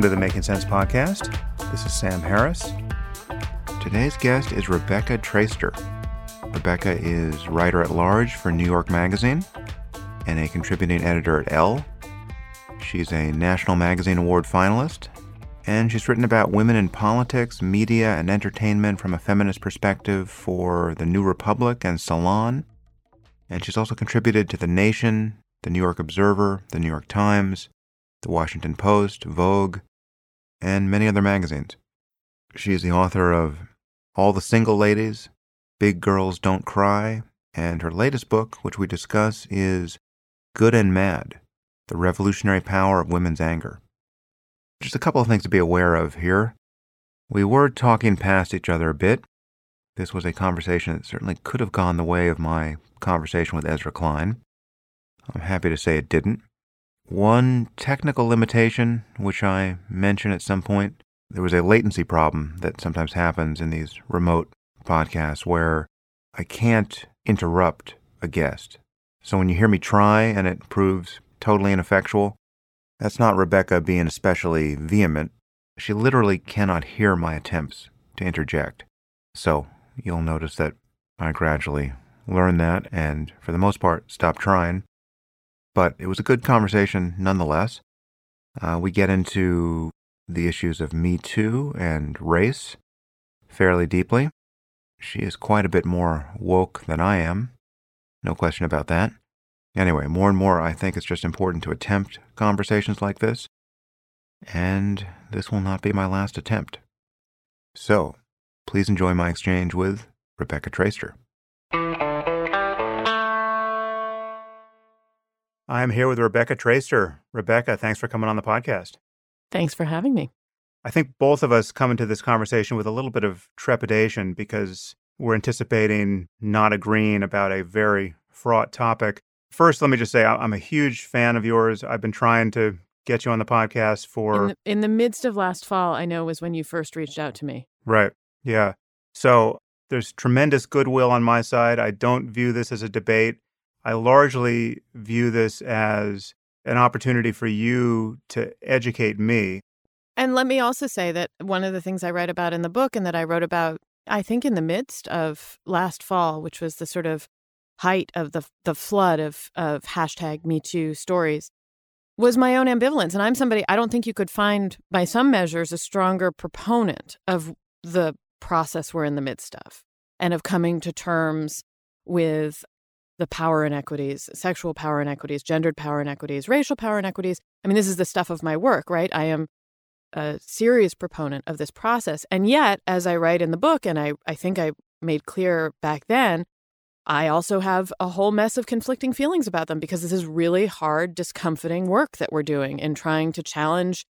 Welcome to the Making Sense podcast. This is Sam Harris. Today's guest is Rebecca Traister. Rebecca is writer at large for New York Magazine and a contributing editor at Elle. She's a National Magazine Award finalist, and she's written about women in politics, media, and entertainment from a feminist perspective for The New Republic and Salon. And she's also contributed to The Nation, The New York Observer, The New York Times, The Washington Post, Vogue, and many other magazines. She is the author of All the Single Ladies, Big Girls Don't Cry, and her latest book, which we discuss, is Good and Mad The Revolutionary Power of Women's Anger. Just a couple of things to be aware of here. We were talking past each other a bit. This was a conversation that certainly could have gone the way of my conversation with Ezra Klein. I'm happy to say it didn't. One technical limitation, which I mention at some point, there was a latency problem that sometimes happens in these remote podcasts where I can't interrupt a guest. So when you hear me try and it proves totally ineffectual, that's not Rebecca being especially vehement. She literally cannot hear my attempts to interject. So you'll notice that I gradually learn that and, for the most part, stop trying. But it was a good conversation nonetheless. Uh, we get into the issues of Me Too and race fairly deeply. She is quite a bit more woke than I am, no question about that. Anyway, more and more, I think it's just important to attempt conversations like this, and this will not be my last attempt. So, please enjoy my exchange with Rebecca Traister. I'm here with Rebecca Traister. Rebecca, thanks for coming on the podcast. Thanks for having me. I think both of us come into this conversation with a little bit of trepidation because we're anticipating not agreeing about a very fraught topic. First, let me just say I'm a huge fan of yours. I've been trying to get you on the podcast for. In the, in the midst of last fall, I know was when you first reached out to me. Right. Yeah. So there's tremendous goodwill on my side. I don't view this as a debate. I largely view this as an opportunity for you to educate me. And let me also say that one of the things I write about in the book and that I wrote about, I think, in the midst of last fall, which was the sort of height of the the flood of of hashtag Me Too stories, was my own ambivalence. And I'm somebody I don't think you could find, by some measures, a stronger proponent of the process we're in the midst of and of coming to terms with the power inequities, sexual power inequities, gendered power inequities, racial power inequities. I mean, this is the stuff of my work, right? I am a serious proponent of this process. And yet, as I write in the book, and I, I think I made clear back then, I also have a whole mess of conflicting feelings about them because this is really hard, discomforting work that we're doing in trying to challenge,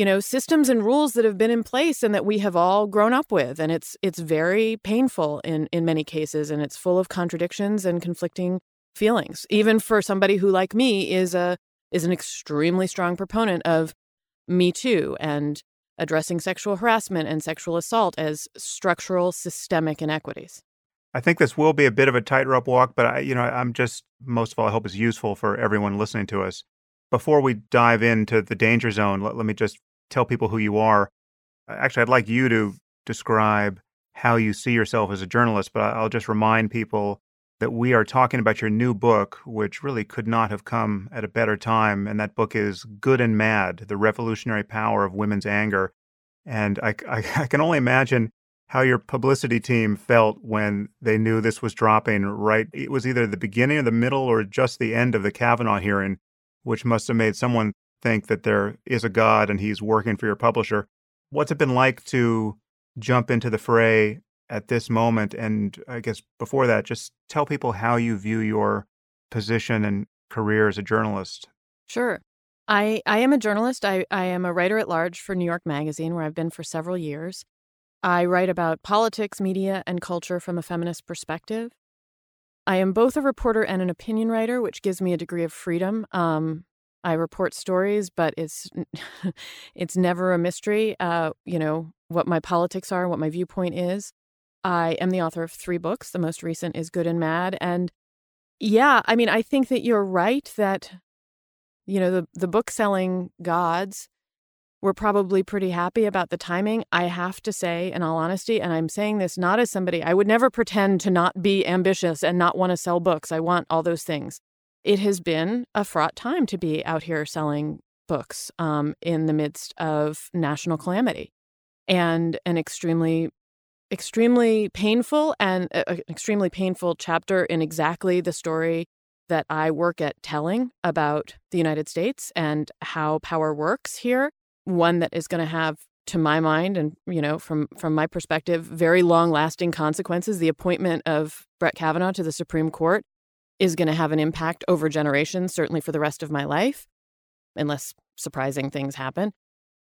you know, systems and rules that have been in place and that we have all grown up with. And it's it's very painful in in many cases, and it's full of contradictions and conflicting feelings. Even for somebody who, like me, is a is an extremely strong proponent of Me Too and addressing sexual harassment and sexual assault as structural systemic inequities. I think this will be a bit of a tightrope walk, but I, you know, I'm just most of all, I hope it's useful for everyone listening to us. Before we dive into the danger zone, let, let me just tell people who you are. Actually, I'd like you to describe how you see yourself as a journalist, but I'll just remind people that we are talking about your new book, which really could not have come at a better time. And that book is Good and Mad The Revolutionary Power of Women's Anger. And I, I, I can only imagine how your publicity team felt when they knew this was dropping right it was either the beginning or the middle or just the end of the Kavanaugh hearing which must have made someone think that there is a god and he's working for your publisher what's it been like to jump into the fray at this moment and i guess before that just tell people how you view your position and career as a journalist sure I, I am a journalist. I, I am a writer at large for New York Magazine, where I've been for several years. I write about politics, media, and culture from a feminist perspective. I am both a reporter and an opinion writer, which gives me a degree of freedom. Um, I report stories, but it's it's never a mystery. Uh, you know what my politics are, what my viewpoint is. I am the author of three books. The most recent is Good and Mad, and yeah, I mean, I think that you're right that you know the the book selling gods were probably pretty happy about the timing. I have to say, in all honesty, and I'm saying this not as somebody, I would never pretend to not be ambitious and not want to sell books. I want all those things. It has been a fraught time to be out here selling books um, in the midst of national calamity and an extremely extremely painful and uh, an extremely painful chapter in exactly the story that I work at telling about the United States and how power works here. One that is going to have, to my mind, and you know, from from my perspective, very long lasting consequences. The appointment of Brett Kavanaugh to the Supreme Court is going to have an impact over generations, certainly for the rest of my life, unless surprising things happen.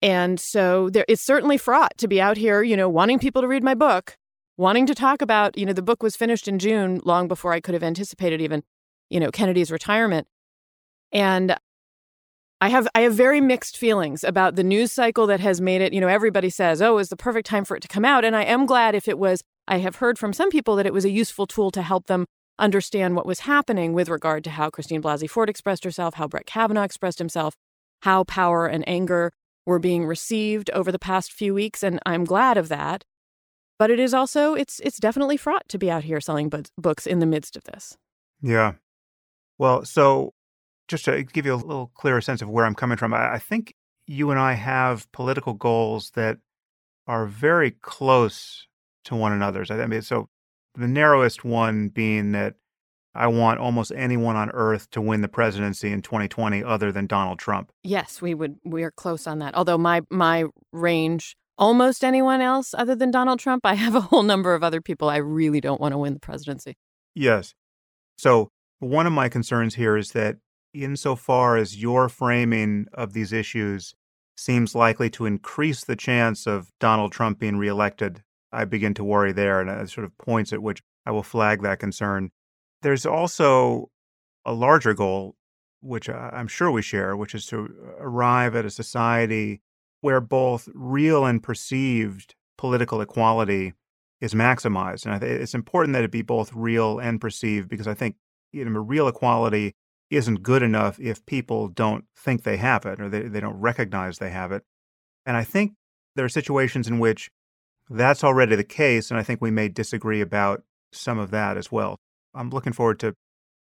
And so there, it's certainly fraught to be out here, you know, wanting people to read my book, wanting to talk about, you know, the book was finished in June, long before I could have anticipated even, you know, Kennedy's retirement. And I have I have very mixed feelings about the news cycle that has made it, you know, everybody says, "Oh, it's the perfect time for it to come out." And I am glad if it was I have heard from some people that it was a useful tool to help them understand what was happening with regard to how Christine Blasey Ford expressed herself, how Brett Kavanaugh expressed himself, how power and anger were being received over the past few weeks, and I'm glad of that. But it is also it's it's definitely fraught to be out here selling bu- books in the midst of this. Yeah. Well, so just to give you a little clearer sense of where I'm coming from, I, I think you and I have political goals that are very close to one another's. I mean, so the narrowest one being that I want almost anyone on earth to win the presidency in 2020 other than Donald Trump. Yes, we would we are close on that. Although my my range almost anyone else other than Donald Trump, I have a whole number of other people I really don't want to win the presidency. Yes. So, one of my concerns here is that insofar as your framing of these issues seems likely to increase the chance of Donald Trump being reelected, I begin to worry there and at sort of points at which I will flag that concern. There's also a larger goal, which I'm sure we share, which is to arrive at a society where both real and perceived political equality is maximized. And it's important that it be both real and perceived because I think you know, real equality isn't good enough if people don't think they have it or they, they don't recognize they have it. And I think there are situations in which that's already the case. And I think we may disagree about some of that as well. I'm looking forward to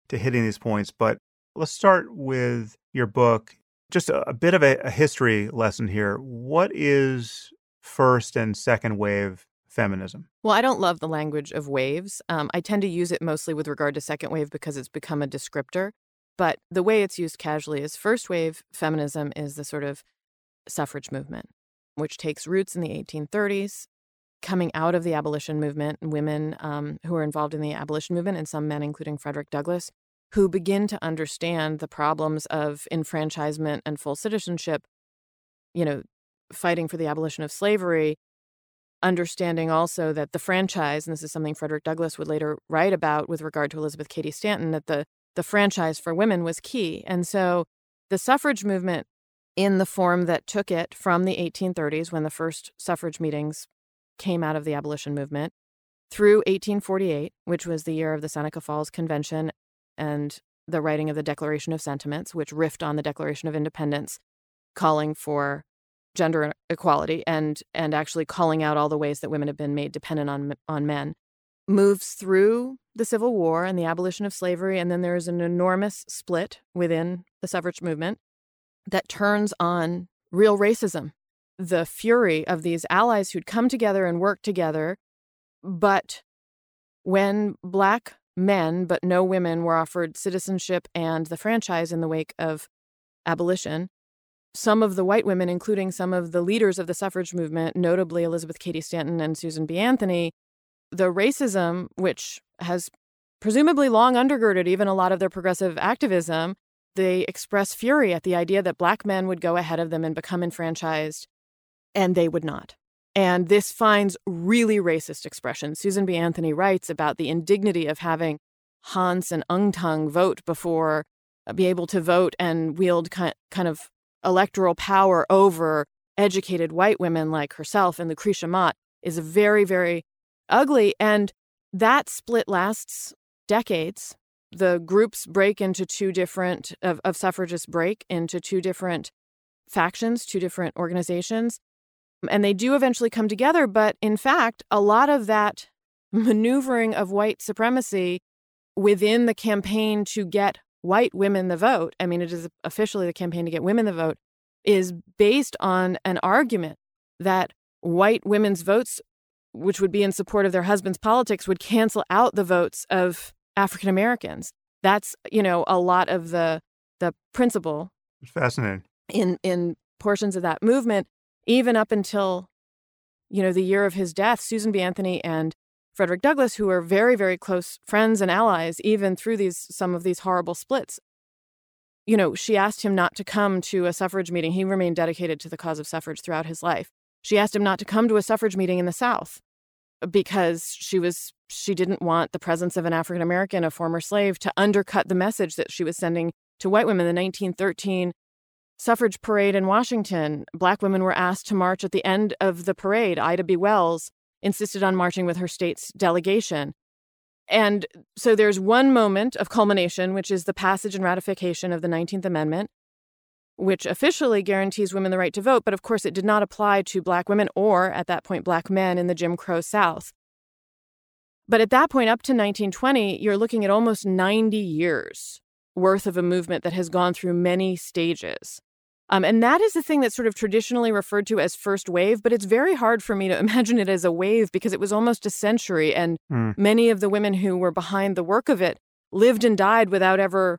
to hitting these points, but let's start with your book. Just a, a bit of a, a history lesson here. What is first and second wave feminism? Well, I don't love the language of waves. Um, I tend to use it mostly with regard to second wave because it's become a descriptor. But the way it's used casually is first wave feminism is the sort of suffrage movement, which takes roots in the 1830s coming out of the abolition movement, women um, who are involved in the abolition movement, and some men, including Frederick Douglass, who begin to understand the problems of enfranchisement and full citizenship, you know, fighting for the abolition of slavery, understanding also that the franchise, and this is something Frederick Douglass would later write about with regard to Elizabeth Cady Stanton, that the, the franchise for women was key. And so the suffrage movement, in the form that took it from the 1830s, when the first suffrage meetings came out of the abolition movement through 1848, which was the year of the Seneca Falls Convention and the writing of the Declaration of Sentiments, which riffed on the Declaration of Independence, calling for gender equality and and actually calling out all the ways that women have been made dependent on on men moves through the civil war and the abolition of slavery and then there is an enormous split within the suffrage movement that turns on real racism the fury of these allies who'd come together and work together. But when Black men, but no women, were offered citizenship and the franchise in the wake of abolition, some of the white women, including some of the leaders of the suffrage movement, notably Elizabeth Cady Stanton and Susan B. Anthony, the racism, which has presumably long undergirded even a lot of their progressive activism, they express fury at the idea that black men would go ahead of them and become enfranchised and they would not. And this finds really racist expressions. Susan B. Anthony writes about the indignity of having Hans and Yung Tung vote before uh, be able to vote and wield kind of electoral power over educated white women like herself and Lucretia Mott is very, very ugly. And that split lasts decades. The groups break into two different, of, of suffragists break into two different factions, two different organizations. And they do eventually come together. But in fact, a lot of that maneuvering of white supremacy within the campaign to get white women the vote, I mean, it is officially the campaign to get women the vote, is based on an argument that white women's votes, which would be in support of their husband's politics, would cancel out the votes of African Americans. That's, you know, a lot of the the principle. It's fascinating. In in portions of that movement, even up until, you know, the year of his death, Susan B. Anthony and Frederick Douglass, who were very, very close friends and allies, even through these some of these horrible splits. You know, she asked him not to come to a suffrage meeting. He remained dedicated to the cause of suffrage throughout his life. She asked him not to come to a suffrage meeting in the South uh, because she was she didn't want the presence of an African American, a former slave, to undercut the message that she was sending to white women. The 1913 suffrage parade in Washington, black women were asked to march at the end of the parade. Ida B. Wells insisted on marching with her state's delegation. And so there's one moment of culmination, which is the passage and ratification of the 19th Amendment, which officially guarantees women the right to vote. But of course, it did not apply to black women or, at that point, black men in the Jim Crow South. But at that point, up to 1920, you're looking at almost 90 years worth of a movement that has gone through many stages. Um, and that is the thing that's sort of traditionally referred to as first wave, but it's very hard for me to imagine it as a wave because it was almost a century. And mm. many of the women who were behind the work of it lived and died without ever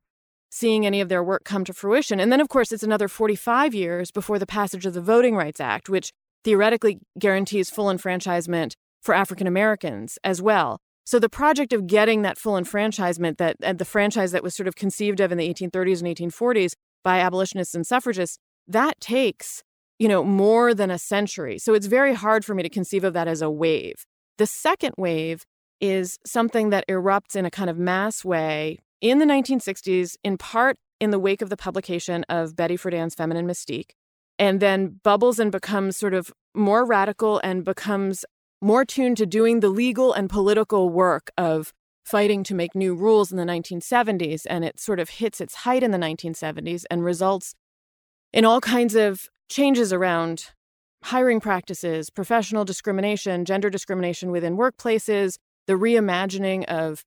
seeing any of their work come to fruition. And then, of course, it's another 45 years before the passage of the Voting Rights Act, which theoretically guarantees full enfranchisement for African Americans as well. So the project of getting that full enfranchisement, that and the franchise that was sort of conceived of in the 1830s and 1840s by abolitionists and suffragists, that takes, you know, more than a century. So it's very hard for me to conceive of that as a wave. The second wave is something that erupts in a kind of mass way in the 1960s, in part in the wake of the publication of Betty Friedan's Feminine Mystique, and then bubbles and becomes sort of more radical and becomes more tuned to doing the legal and political work of fighting to make new rules in the 1970s. And it sort of hits its height in the 1970s and results in all kinds of changes around hiring practices, professional discrimination, gender discrimination within workplaces, the reimagining of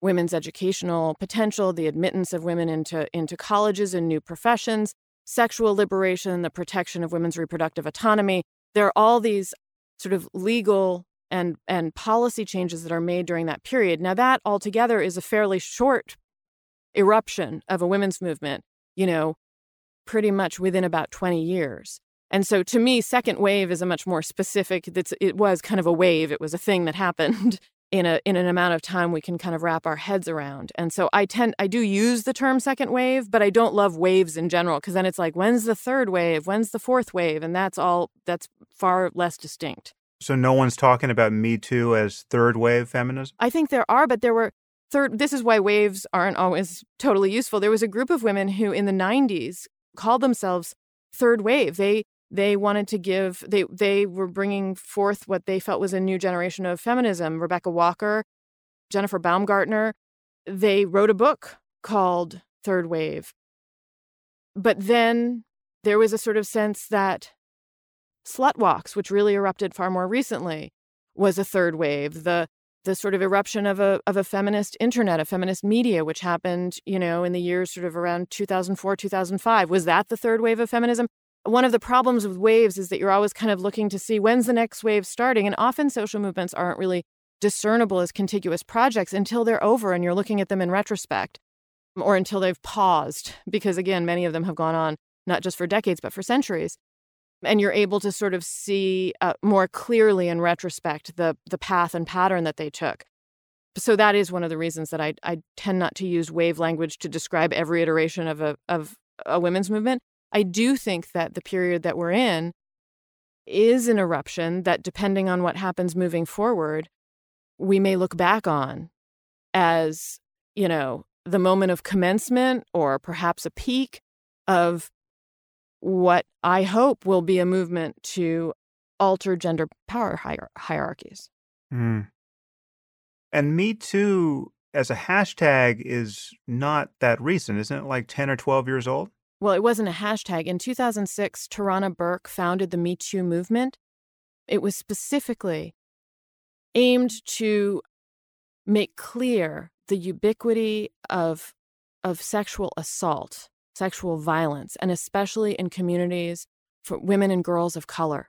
women's educational potential, the admittance of women into, into colleges and new professions, sexual liberation, the protection of women's reproductive autonomy. There are all these sort of legal and and policy changes that are made during that period. Now that altogether is a fairly short eruption of a women's movement, you know, pretty much within about 20 years. And so to me second wave is a much more specific that's it was kind of a wave, it was a thing that happened in a in an amount of time we can kind of wrap our heads around. And so I tend I do use the term second wave, but I don't love waves in general because then it's like when's the third wave, when's the fourth wave, and that's all that's far less distinct. So no one's talking about Me Too as third wave feminism? I think there are, but there were third this is why waves aren't always totally useful. There was a group of women who in the 90s called themselves third wave. They they wanted to give they they were bringing forth what they felt was a new generation of feminism rebecca walker jennifer baumgardner they wrote a book called third wave but then there was a sort of sense that slut walks which really erupted far more recently was a third wave the the sort of eruption of a of a feminist internet, a feminist media, which happened, you know, in the years sort of around 2004, 2005. Was that the third wave of feminism? one of the problems with waves is that you're always kind of looking to see when's the next wave starting. And often social movements aren't really discernible as contiguous projects until they're over and you're looking at them in retrospect or until they've paused, because again, many of them have gone on not just for decades, but for centuries. And you're able to sort of see uh, more clearly in retrospect the, the path and pattern that they took. So that is one of the reasons that I, I tend not to use wave language to describe every iteration of a, of a women's movement I do think that the period that we're in is an eruption that, depending on what happens moving forward, we may look back on as, you know, the moment of commencement or perhaps a peak of what I hope will be a movement to alter gender power hier- hierarchies. Mm. And Me Too as a hashtag is not that recent, isn't it? Like 10 or 12 years old? well, it wasn't a hashtag. In 2006, Tarana Burke founded the Me Too movement. It was specifically aimed to make clear the ubiquity of, of sexual assault, sexual violence, and especially in communities for women and girls of color.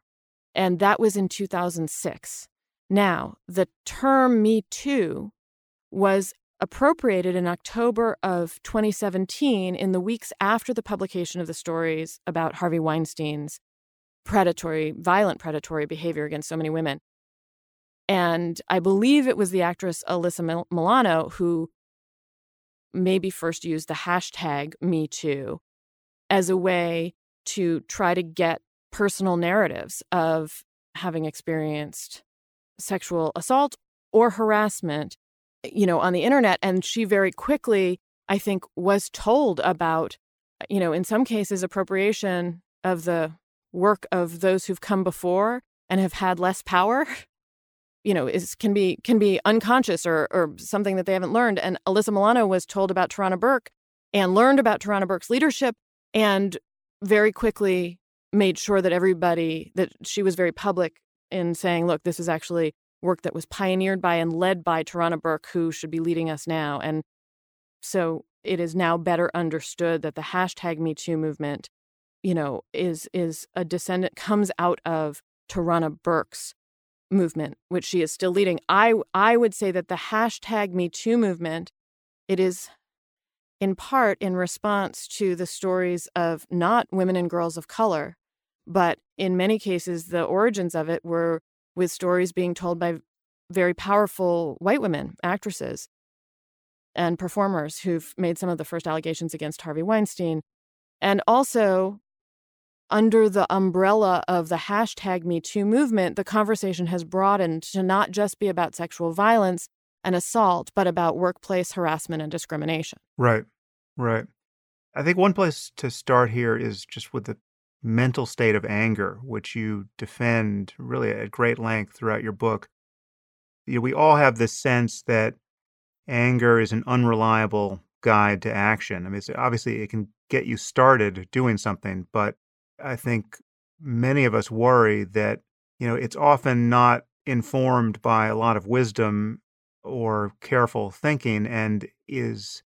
And that was in 2006. Now, the term Me Too was appropriated in October of 2017 in the weeks after the publication of the stories about Harvey Weinstein's predatory, violent predatory behavior against so many women. And I believe it was the actress Alyssa Milano who maybe first use the hashtag Me Too as a way to try to get personal narratives of having experienced sexual assault or harassment eh, you know, on the internet. And she very quickly, I think, was told about, eh, you know, in some cases, appropriation of the work of those who've come before and have had less power you know is can be can be unconscious or or something that they haven't learned and alyssa milano was told about tarana burke and learned about tarana burke's leadership and very quickly made sure that everybody that she was very public in saying look this is actually work that was pioneered by and led by Tarana Burke, who should be leading us now. And so it is now better understood that the hashtag Me Too movement, you know, is is a descendant comes out of Tarana Burke's movement, which she is still leading. I I would say that the hashtag Me Too movement, it is in part in response to the stories of not women and girls of color, but in many cases the origins of it were with stories being told by very powerful white women, actresses, and performers who've made some of the first allegations against Harvey Weinstein. And also, under the umbrella of the hashtag MeToo movement, the conversation has broadened to not just be about sexual violence and assault, but about workplace harassment and discrimination. Right, right. I think one place to start here is just with the mental state of anger, which you defend really at great length throughout your book. You know, we all have this sense that anger is an unreliable guide to action. I mean, obviously it can get you started doing something, but I think many of us worry that you know it's often not informed by a lot of wisdom or careful thinking and is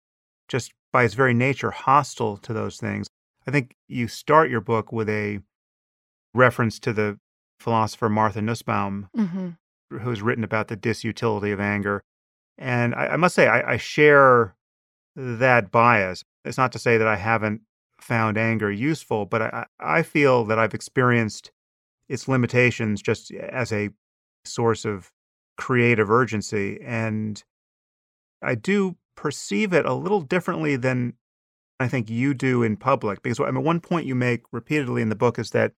just by its very nature hostile to those things. I think you start your book with a reference to the philosopher Martha Nussbaum, mm-hmm. who's written about the disutility of anger. And I, I must say, I, I share that bias. It's not to say that I haven't found anger useful, but I, I feel that I've experienced its limitations just as a source of creative urgency. And I do perceive it a little differently than I think you do in public. Because I mean, one point you make repeatedly in the book is that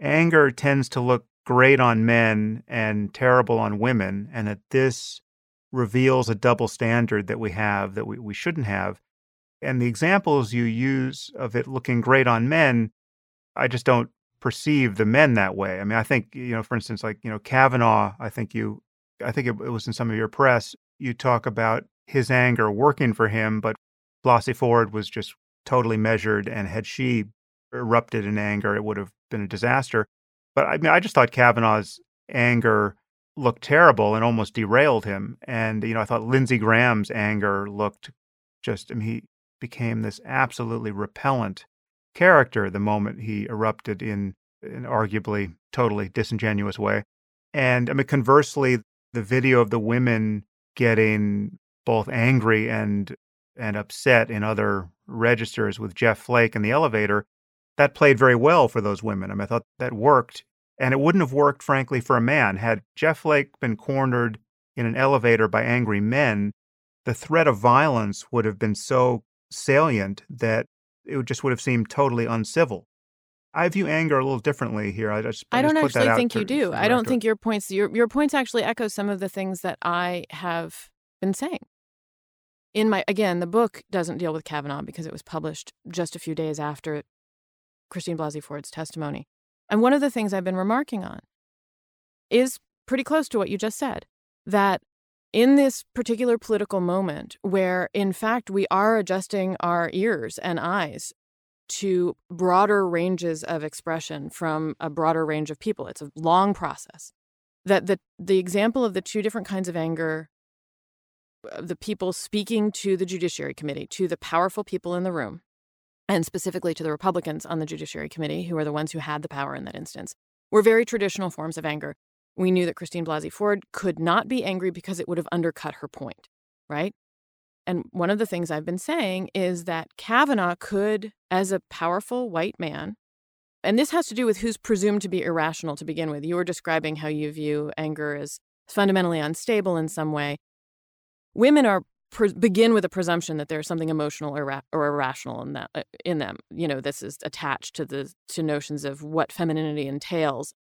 anger tends to look great on men and terrible on women, and that this reveals a double standard that we have that we, we shouldn't have. And the examples you use of it looking great on men, I just don't perceive the men that way. I mean, I think, you know, for instance, like, you know, Kavanaugh, I think you, I think it, it was in some of your press, you talk about his anger working for him, but Blasey Ford was just totally measured, and had she erupted in anger, it would have been a disaster. But I mean, I just thought Kavanaugh's anger looked terrible and almost derailed him. And you know, I thought Lindsey Graham's anger looked just. I mean, he became this absolutely repellent character the moment he erupted in an arguably totally disingenuous way. And I mean, conversely, the video of the women getting both angry and and upset in other registers with Jeff Flake in the elevator, that played very well for those women. I mean, I thought that worked. And it wouldn't have worked, frankly, for a man. Had Jeff Flake been cornered in an elevator by angry men, the threat of violence would have been so salient that it just would have seemed totally uncivil. I view anger a little differently here. I just I, I don't just actually think you do. I don't think your points your your points actually echo some of the things that I have been saying in my again the book doesn't deal with kavanaugh because it was published just a few days after christine blasey ford's testimony and one of the things i've been remarking on is pretty close to what you just said that in this particular political moment where in fact we are adjusting our ears and eyes to broader ranges of expression from a broader range of people. It's a long process. That the the example of the two different kinds of anger the people speaking to the Judiciary Committee, to the powerful people in the room, and specifically to the Republicans on the Judiciary Committee, who are the ones who had the power in that instance, were very traditional forms of anger. We knew that Christine Blasey Ford could not be angry because it would have undercut her point, right? And one of the things I've been saying is that Kavanaugh could, as a powerful white man, and this has to do with who's presumed to be irrational to begin with. You were describing how you view anger as fundamentally unstable in some way. Women are pre- begin with a presumption that there's something emotional or, ra- or irrational in that uh, in them. You know, this is attached to the to notions of what femininity entails,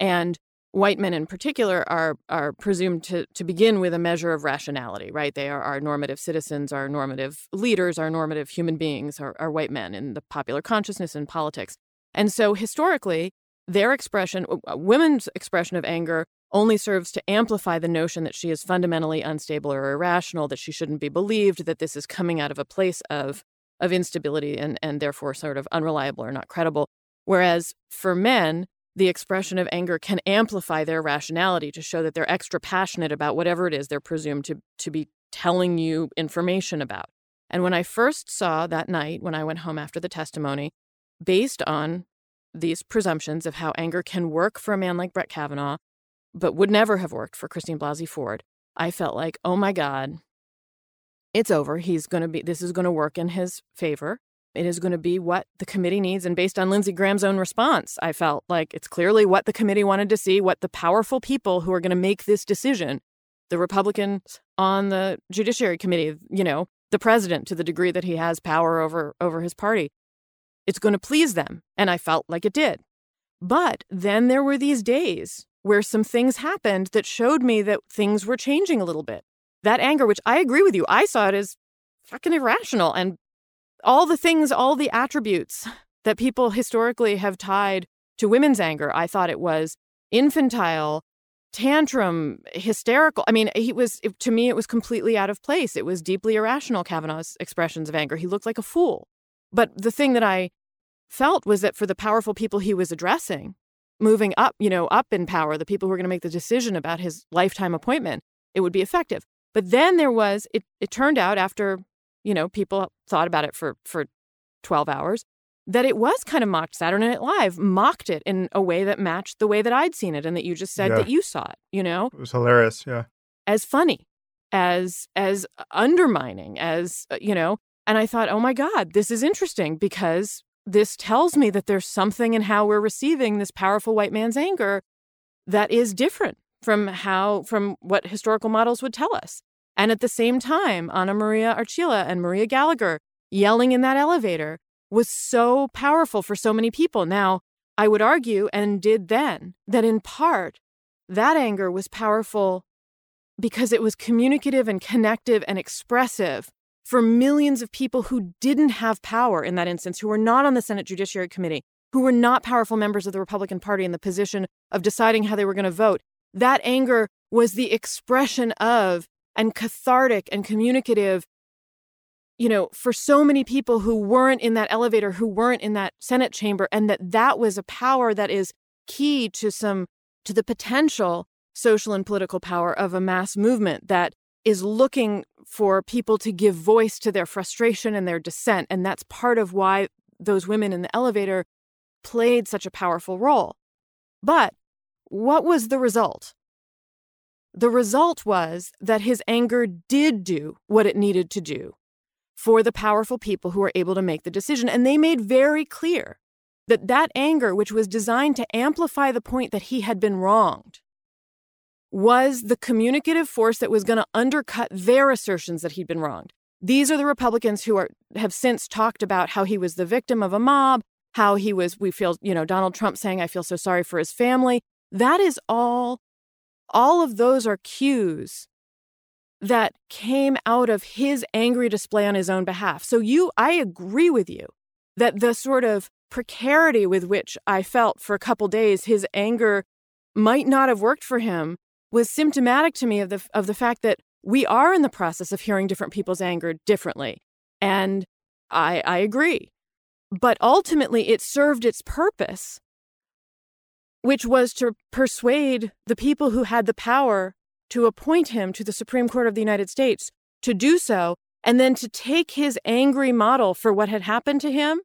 and white men in particular are are presumed to to begin with a measure of rationality, right? They are our normative citizens, our normative leaders, our normative human beings, are, are white men in the popular consciousness and politics. And so historically, their expression, women's expression of anger, only serves to amplify the notion that she is fundamentally unstable or irrational, that she shouldn't be believed, that this is coming out of a place of of instability and and therefore sort of unreliable or not credible. Whereas for men, the expression of anger can amplify their rationality to show that they're extra passionate about whatever it is they're presumed to, to be telling you information about. And when I first saw that night, when I went home after the testimony, based on these presumptions of how anger can work for a man like Brett Kavanaugh, but would never have worked for Christine Blasey Ford, I felt like, oh my God, it's over. He's going to be, this is going to work in his favor. It is going to be what the committee needs. And based on Lindsey Graham's own response, I felt like it's clearly what the committee wanted to see, what the powerful people who are going to make this decision, the Republicans on the Judiciary Committee, you know, the president to the degree that he has power over over his party, it's going to please them. And I felt like it did. But then there were these days where some things happened that showed me that things were changing a little bit. That anger, which I agree with you, I saw it as fucking irrational and all the things, all the attributes that people historically have tied to women's anger. I thought it was infantile, tantrum, hysterical. I mean, he was, to me, it was completely out of place. It was deeply irrational, Kavanaugh's expressions of anger. He looked like a fool. But the thing that I felt was that for the powerful people he was addressing, moving up, you know, up in power, the people who were going to make the decision about his lifetime appointment, it would be effective. But then there was, it, it turned out after you know, people thought about it for for 12 hours, that it was kind of mocked. Saturday Night Live mocked it in a way that matched the way that I'd seen it and that you just said yeah. that you saw it, you know? It was hilarious, yeah. As funny, as as undermining, as uh, you know, and I thought, "Oh my god, this is interesting because this tells me that there's something in how we're receiving this powerful white man's anger that is different from how from what historical models would tell us. And at the same time, Ana Maria Archila and Maria Gallagher yelling in that elevator was so powerful for so many people. Now, I would argue, and did then, that in part, that anger was powerful because it was communicative and connective and expressive for millions of people who didn't have power in that instance, who were not on the Senate Judiciary Committee, who were not powerful members of the Republican Party in the position of deciding how they were going to vote. That anger was the expression of and cathartic and communicative you know for so many people who weren't in that elevator who weren't in that senate chamber and that that was a power that is key to some to the potential social and political power of a mass movement that is looking for people to give voice to their frustration and their dissent and that's part of why those women in the elevator played such a powerful role. But what was the result the result was that his anger did do what it needed to do for the powerful people who were able to make the decision. And they made very clear that that anger, which was designed to amplify the point that he had been wronged, was the communicative force that was going to undercut their assertions that he'd been wronged. These are the Republicans who are, have since talked about how he was the victim of a mob, how he was, we feel, you know, Donald Trump saying, I feel so sorry for his family. That is all all of those are cues that came out of his angry display on his own behalf. So you I agree with you that the sort of precarity with which I felt for a couple days his anger might not have worked for him was symptomatic to me of the of the fact that we are in the process of hearing different people's anger differently. And I I agree. but ultimately it served its purpose, which was to persuade the people who had the power to appoint him to the Supreme Court of the United States to do so, and then to take his angry model for what had happened to him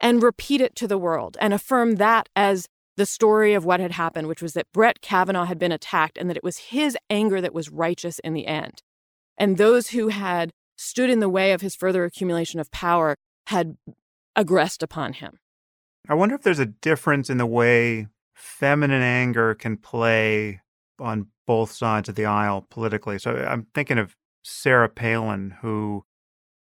and repeat it to the world and affirm that as the story of what had happened, which was that Brett Kavanaugh had been attacked and that it was his anger that was righteous in the end. And those who had stood in the way of his further accumulation of power had aggressed upon him. I wonder if there's a difference in the way feminine anger can play on both sides of the aisle politically. So I'm thinking of Sarah Palin, who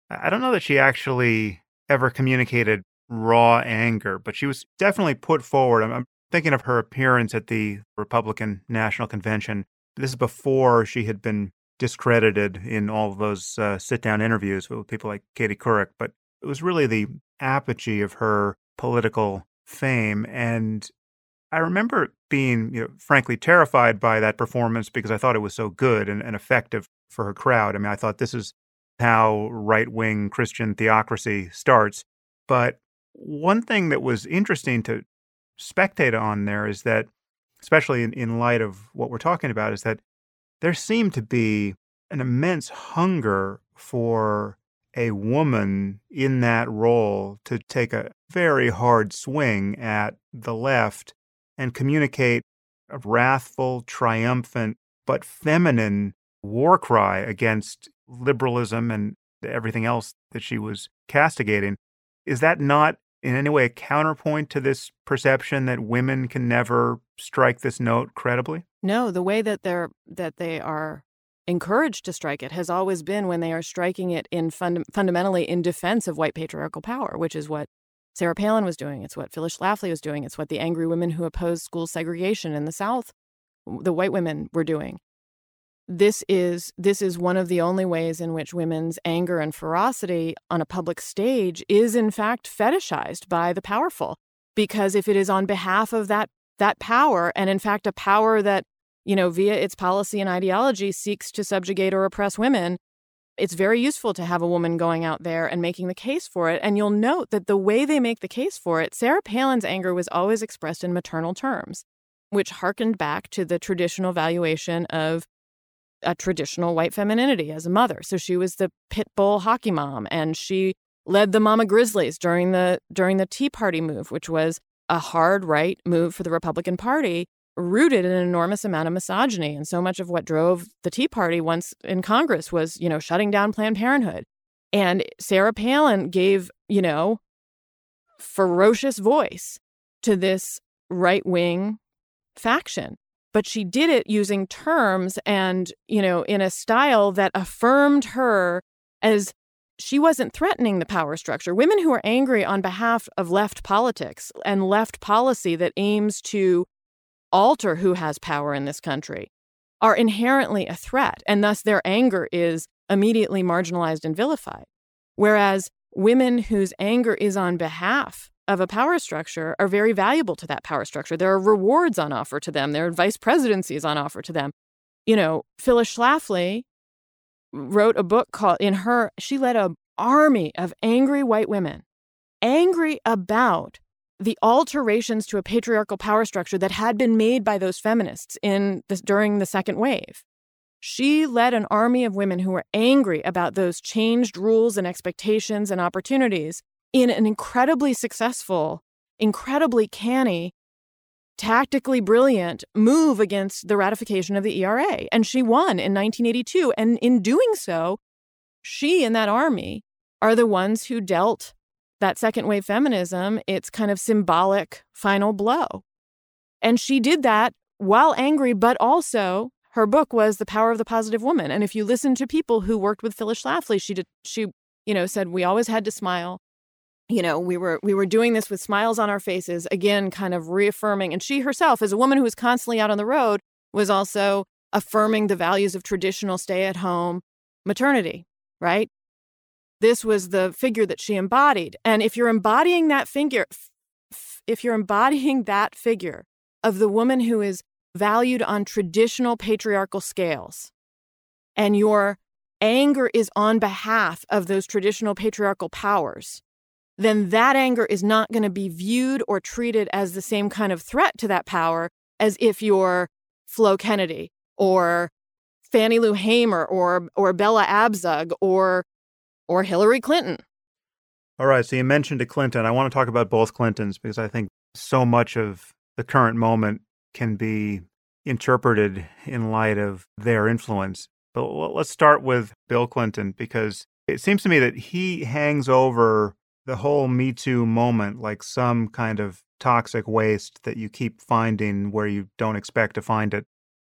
I don't know that she actually ever communicated raw anger, but she was definitely put forward. I'm, thinking of her appearance at the Republican National Convention. This is before she had been discredited in all of those uh, sit down interviews with people like Katie Couric, but it was really the apogee of her political fame. And I remember being, you know, frankly, terrified by that performance because I thought it was so good and, and effective for her crowd. I mean, I thought this is how right wing Christian theocracy starts. But one thing that was interesting to spectate on there is that, especially in, in light of what we're talking about, is that there seemed to be an immense hunger for a woman in that role to take a very hard swing at the left and communicate a wrathful, triumphant, but feminine war cry against liberalism and everything else that she was castigating. Is that not in any way a counterpoint to this perception that women can never strike this note credibly? No, the way that they're that they are encouraged to strike it has always been when they are striking it in fund- fundamentally in defense of white patriarchal power, which is what Sarah Palin was doing. It's what Phyllis Schlafly was doing. It's what the angry women who opposed school segregation in the South, the white women, were doing this is this is one of the only ways in which women's anger and ferocity on a public stage is in fact fetishized by the powerful because if it is on behalf of that that power and in fact a power that you know via its policy and ideology seeks to subjugate or oppress women it's very useful to have a woman going out there and making the case for it and you'll note that the way they make the case for it Sarah Palin's anger was always expressed in maternal terms which harkened back to the traditional valuation of a traditional white femininity as a mother. So she was the pit bull hockey mom and she led the Mama Grizzlies during the during the Tea Party move, which was a hard right move for the Republican Party, rooted in an enormous amount of misogyny. And so much of what drove the Tea Party once in Congress was, you know, shutting down Planned Parenthood. And Sarah Palin gave, you know, ferocious voice to this right wing faction but she did it using terms and, you know, in a style that affirmed her as she wasn't threatening the power structure. Women who are angry on behalf of left politics and left policy that aims to alter who has power in this country are inherently a threat, and thus their anger is immediately marginalized and vilified. Whereas women whose anger is on behalf of a power structure are very valuable to that power structure. There are rewards on offer to them. There are vice presidencies on offer to them. You know, Phyllis Schlafly wrote a book called in her she led an army of angry white women angry about the alterations to a patriarchal power structure that had been made by those feminists in this, during the second wave. She led an army of women who were angry about those changed rules and expectations and opportunities in an incredibly successful, incredibly canny, tactically brilliant move against the ratification of the ERA. And she won in 1982. And in doing so, she and that army are the ones who dealt that second wave feminism its kind of symbolic final blow. And she did that while angry, but also her book was The Power of the Positive Woman. And if you listen to people who worked with Phyllis Schlafly, she did, she, you know, said we always had to smile you know we were we were doing this with smiles on our faces again kind of reaffirming and she herself as a woman who was constantly out on the road was also affirming the values of traditional stay at home maternity right this was the figure that she embodied. And if you're embodying that figure if you're embodying that figure of the woman who is valued on traditional patriarchal scales and your anger is on behalf of those traditional patriarchal powers then that anger is not going to be viewed or treated as the same kind of threat to that power as if you're Flo Kennedy or Fannie Lou Hamer or or Bella Abzug or or Hillary Clinton. All right, so you mentioned a Clinton. I want to talk about both Clintons because I think so much of the current moment can be interpreted in light of their influence. But let's start with Bill Clinton because it seems to me that he hangs over the whole Me Too moment like some kind of toxic waste that you keep finding where you don't expect to find it.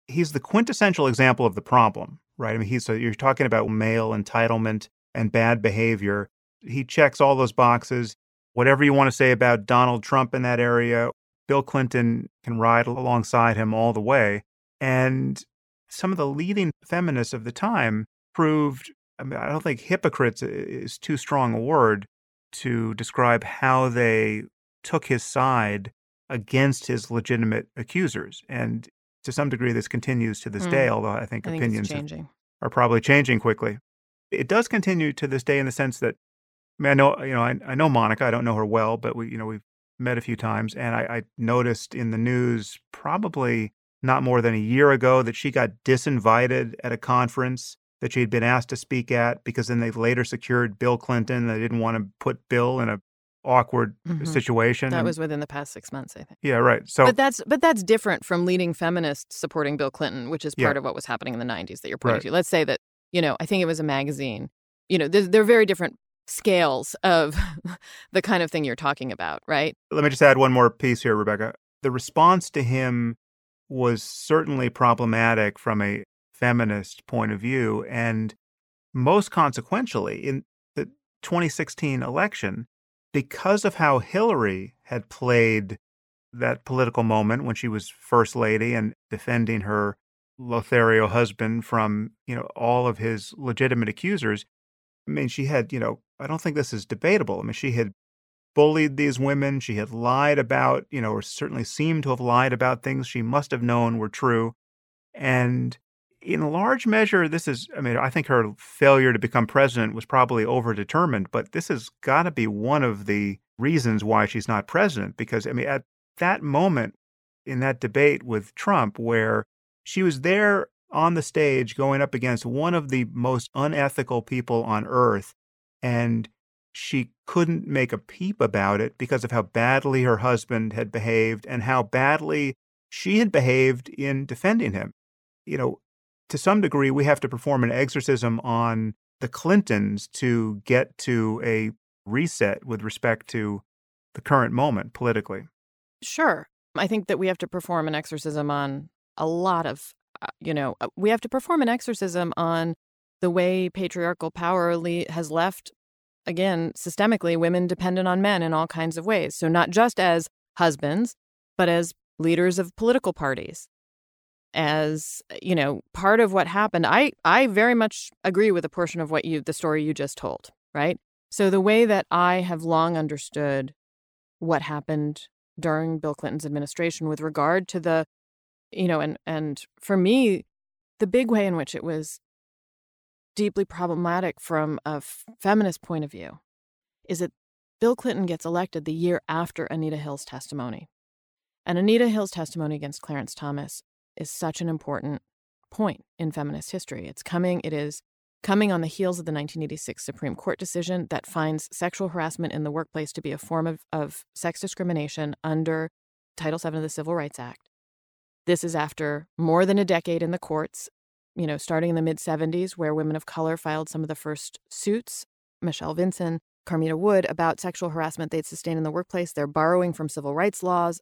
He's the quintessential example of the problem, right? I mean, he's so you're talking about male entitlement and bad behavior. He checks all those boxes. Whatever you want to say about Donald Trump in that area, Bill Clinton can ride alongside him all the way. And some of the leading feminists of the time proved, I mean, I don't think hypocrites is too strong a word to describe how they took his side against his legitimate accusers. And to some degree, this continues to this mm. day, although I think I opinions think are probably changing quickly. It does continue to this day in the sense that I mean, I know, you know, I, I know Monica. I don't know her well, but we, you know, we've met a few times, and I, I noticed in the news probably not more than a year ago that she got disinvited at a conference that she had been asked to speak at because then they later secured Bill Clinton. They didn't want to put Bill in a awkward mm-hmm. situation. That and, was within the past six months, I think. Yeah, right. So, but that's but that's different from leading feminists supporting Bill Clinton, which is part yeah. of what was happening in the '90s that you're pointing right. to. Let's say that you know, I think it was a magazine. You know, they're, they're very different scales of the kind of thing you're talking about, right? Let me just add one more piece here, Rebecca. The response to him was certainly problematic from a feminist point of view. And most consequentially, in the 2016 election, because of how Hillary had played that political moment when she was first lady and defending her Lothario husband from, you know, all of his legitimate accusers. I mean, she had, you know, I don't think this is debatable. I mean, she had bullied these women. She had lied about, you know, or certainly seemed to have lied about things she must have known were true. And in large measure, this is, I mean, I think her failure to become president was probably overdetermined, but this has got to be one of the reasons why she's not president. Because, I mean, at that moment in that debate with Trump, where she was there on the stage going up against one of the most unethical people on earth, and she couldn't make a peep about it because of how badly her husband had behaved and how badly she had behaved in defending him. You know, to some degree, we have to perform an exorcism on the Clintons to get to a reset with respect to the current moment politically. Sure. I think that we have to perform an exorcism on a lot of, uh, you know, uh, we have to perform an exorcism on the way patriarchal power has left, again, systemically, women dependent on men in all kinds of ways. So, not just as husbands, but as leaders of political parties, as you know part of what happened i i very much agree with a portion of what you the story you just told right so the way that i have long understood what happened during bill clinton's administration with regard to the you know and and for me the big way in which it was deeply problematic from a feminist point of view is that bill clinton gets elected the year after anita hill's testimony and anita hill's testimony against clarence thomas is such an important point in feminist history. It's coming, it is coming on the heels of the 1986 Supreme Court decision that finds sexual harassment in the workplace to be a form of, of sex discrimination under Title VII of the Civil Rights Act. This is after more than a decade in the courts, you know, starting in the mid 70s, where women of color filed some of the first suits. Mechelle Vinson, Carmita Wood, about sexual harassment they'd sustained in the workplace. They're borrowing from civil rights laws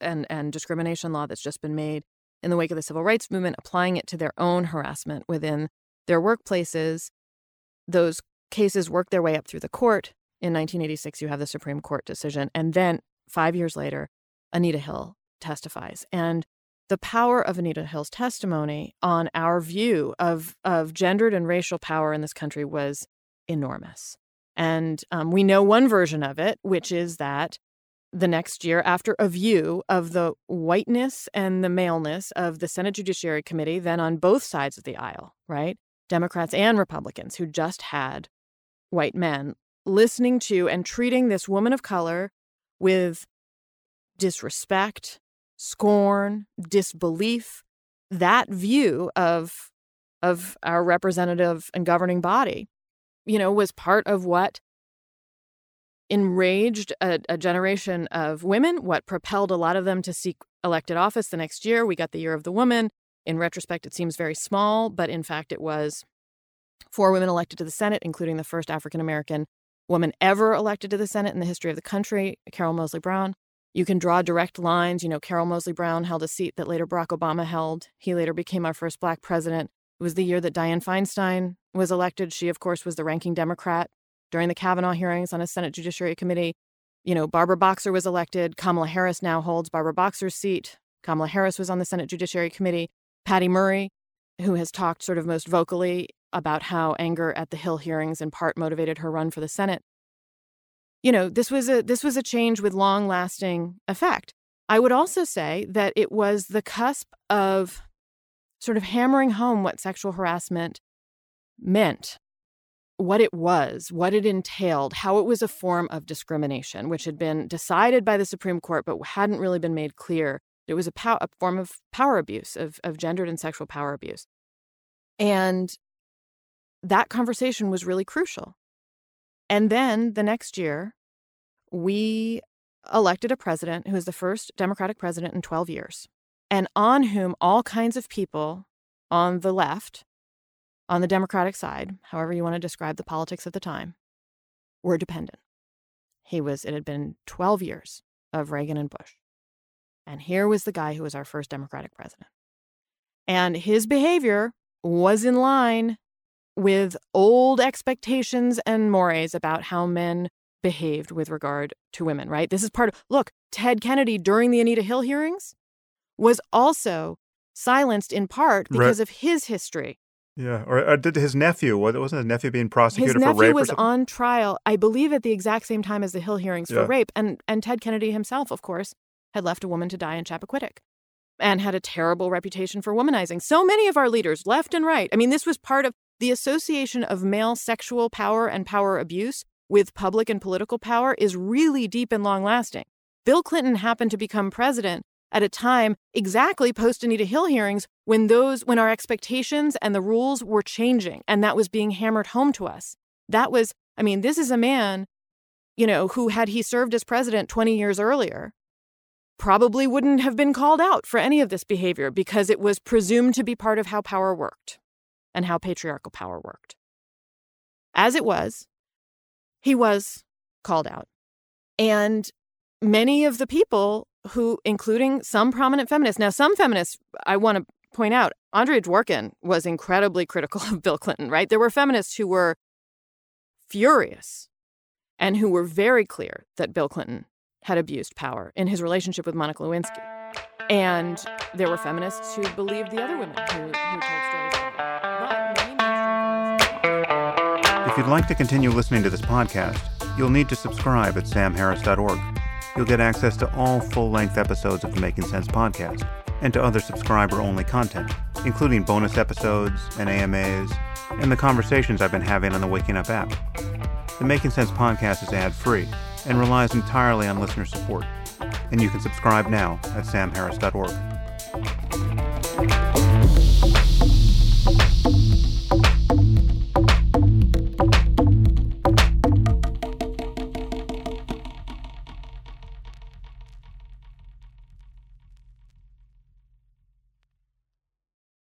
and, and discrimination law that's just been made in the wake of the civil rights movement, applying it to their own harassment within their workplaces. Those cases work their way up through the court. In 1986, you have the Supreme Court decision. And then five years later, Anita Hill testifies. And the power of Anita Hill's testimony on our view of, of gendered and racial power in this country was enormous. And um, we know one version of it, which is that the next year after a view of the whiteness and the maleness of the Senate Judiciary Committee, then on both sides of the aisle, right? Democrats and Republicans who just had white men listening to and treating this woman of color with disrespect, scorn, disbelief, that view of of our representative and governing body, you know, was part of what enraged a, a, generation of women, what propelled a lot of them to seek elected office the next year. We got the Year of the Woman. In retrospect, it seems very small, but in fact, it was four women elected to the Senate, including the first African American woman ever elected to the Senate in the history of the country, Carol Moseley Braun. You can draw direct lines. You know, Carol Moseley Braun held a seat that later Barack Obama held. He later became our first black president. It was the year that Dianne Feinstein was elected. She, of course, was the ranking Democrat during the Kavanaugh hearings on a Senate Judiciary Committee. You know, Barbara Boxer was elected. Kamala Harris now holds Barbara Boxer's seat. Kamala Harris was on the Senate Judiciary Committee. Patty Murray, who has talked sort of most vocally about how anger at the Hill hearings in part motivated her run for the Senate. You know, this was a this was a change with long-lasting effect. I would also say that it was the cusp of sort of hammering home what sexual harassment meant, what it was, what it entailed, how it was a form of discrimination, which had been decided by the Supreme Court but hadn't really been made clear. It was a, pow- a form of power abuse, of, of gendered and sexual power abuse. And that conversation was really crucial. And then the next year, we elected a president who was the first Democratic president in 12 years, and on whom all kinds of people on the left, on the Democratic side, however you want to describe the politics of the time, were dependent. He was, it had been 12 years of Reagan and Bush. And here was the guy who was our first Democratic president. And his behavior was in line with old expectations and mores about how men behaved with regard to women, right? This is part of, look, Ted Kennedy during the Anita Hill hearings was also silenced in part because right. of his history. Yeah, or, or, did his nephew? Wasn't his nephew being prosecuted his for rape? His nephew was on trial, I believe, at the exact same time as the Hill hearings yeah. for rape, and and Ted Kennedy himself, of course, had left a woman to die in Chappaquiddick, and had a terrible reputation for womanizing. So many of our leaders, left and right. I mean, this was part of the association of male sexual power and power abuse with public and political power is really deep and long lasting. Bill Clinton happened to become president at a time exactly post Anita Hill hearings when those when our expectations and the rules were changing and that was being hammered home to us. That was I mean this is a man you know who had he served as president 20 years earlier probably wouldn't have been called out for any of this behavior because it was presumed to be part of how power worked and how patriarchal power worked. As it was, he was called out. And many of the people who, including some prominent feminists, now, some feminists, I want to point out, Andrea Dworkin was incredibly critical of Bill Clinton, right? There were feminists who were furious and who were very clear that Bill Clinton had abused power in his relationship with Monica Lewinsky. And there were feminists who believed the other women who, who told stories. If you'd like to continue listening to this podcast, you'll need to subscribe at samharris.org. You'll get access to all full length episodes of the Making Sense podcast and to other subscriber only content, including bonus episodes and AMAs and the conversations I've been having on the Waking Up app. The Making Sense podcast is ad free and relies entirely on listener support, and you can subscribe now at samharris.org.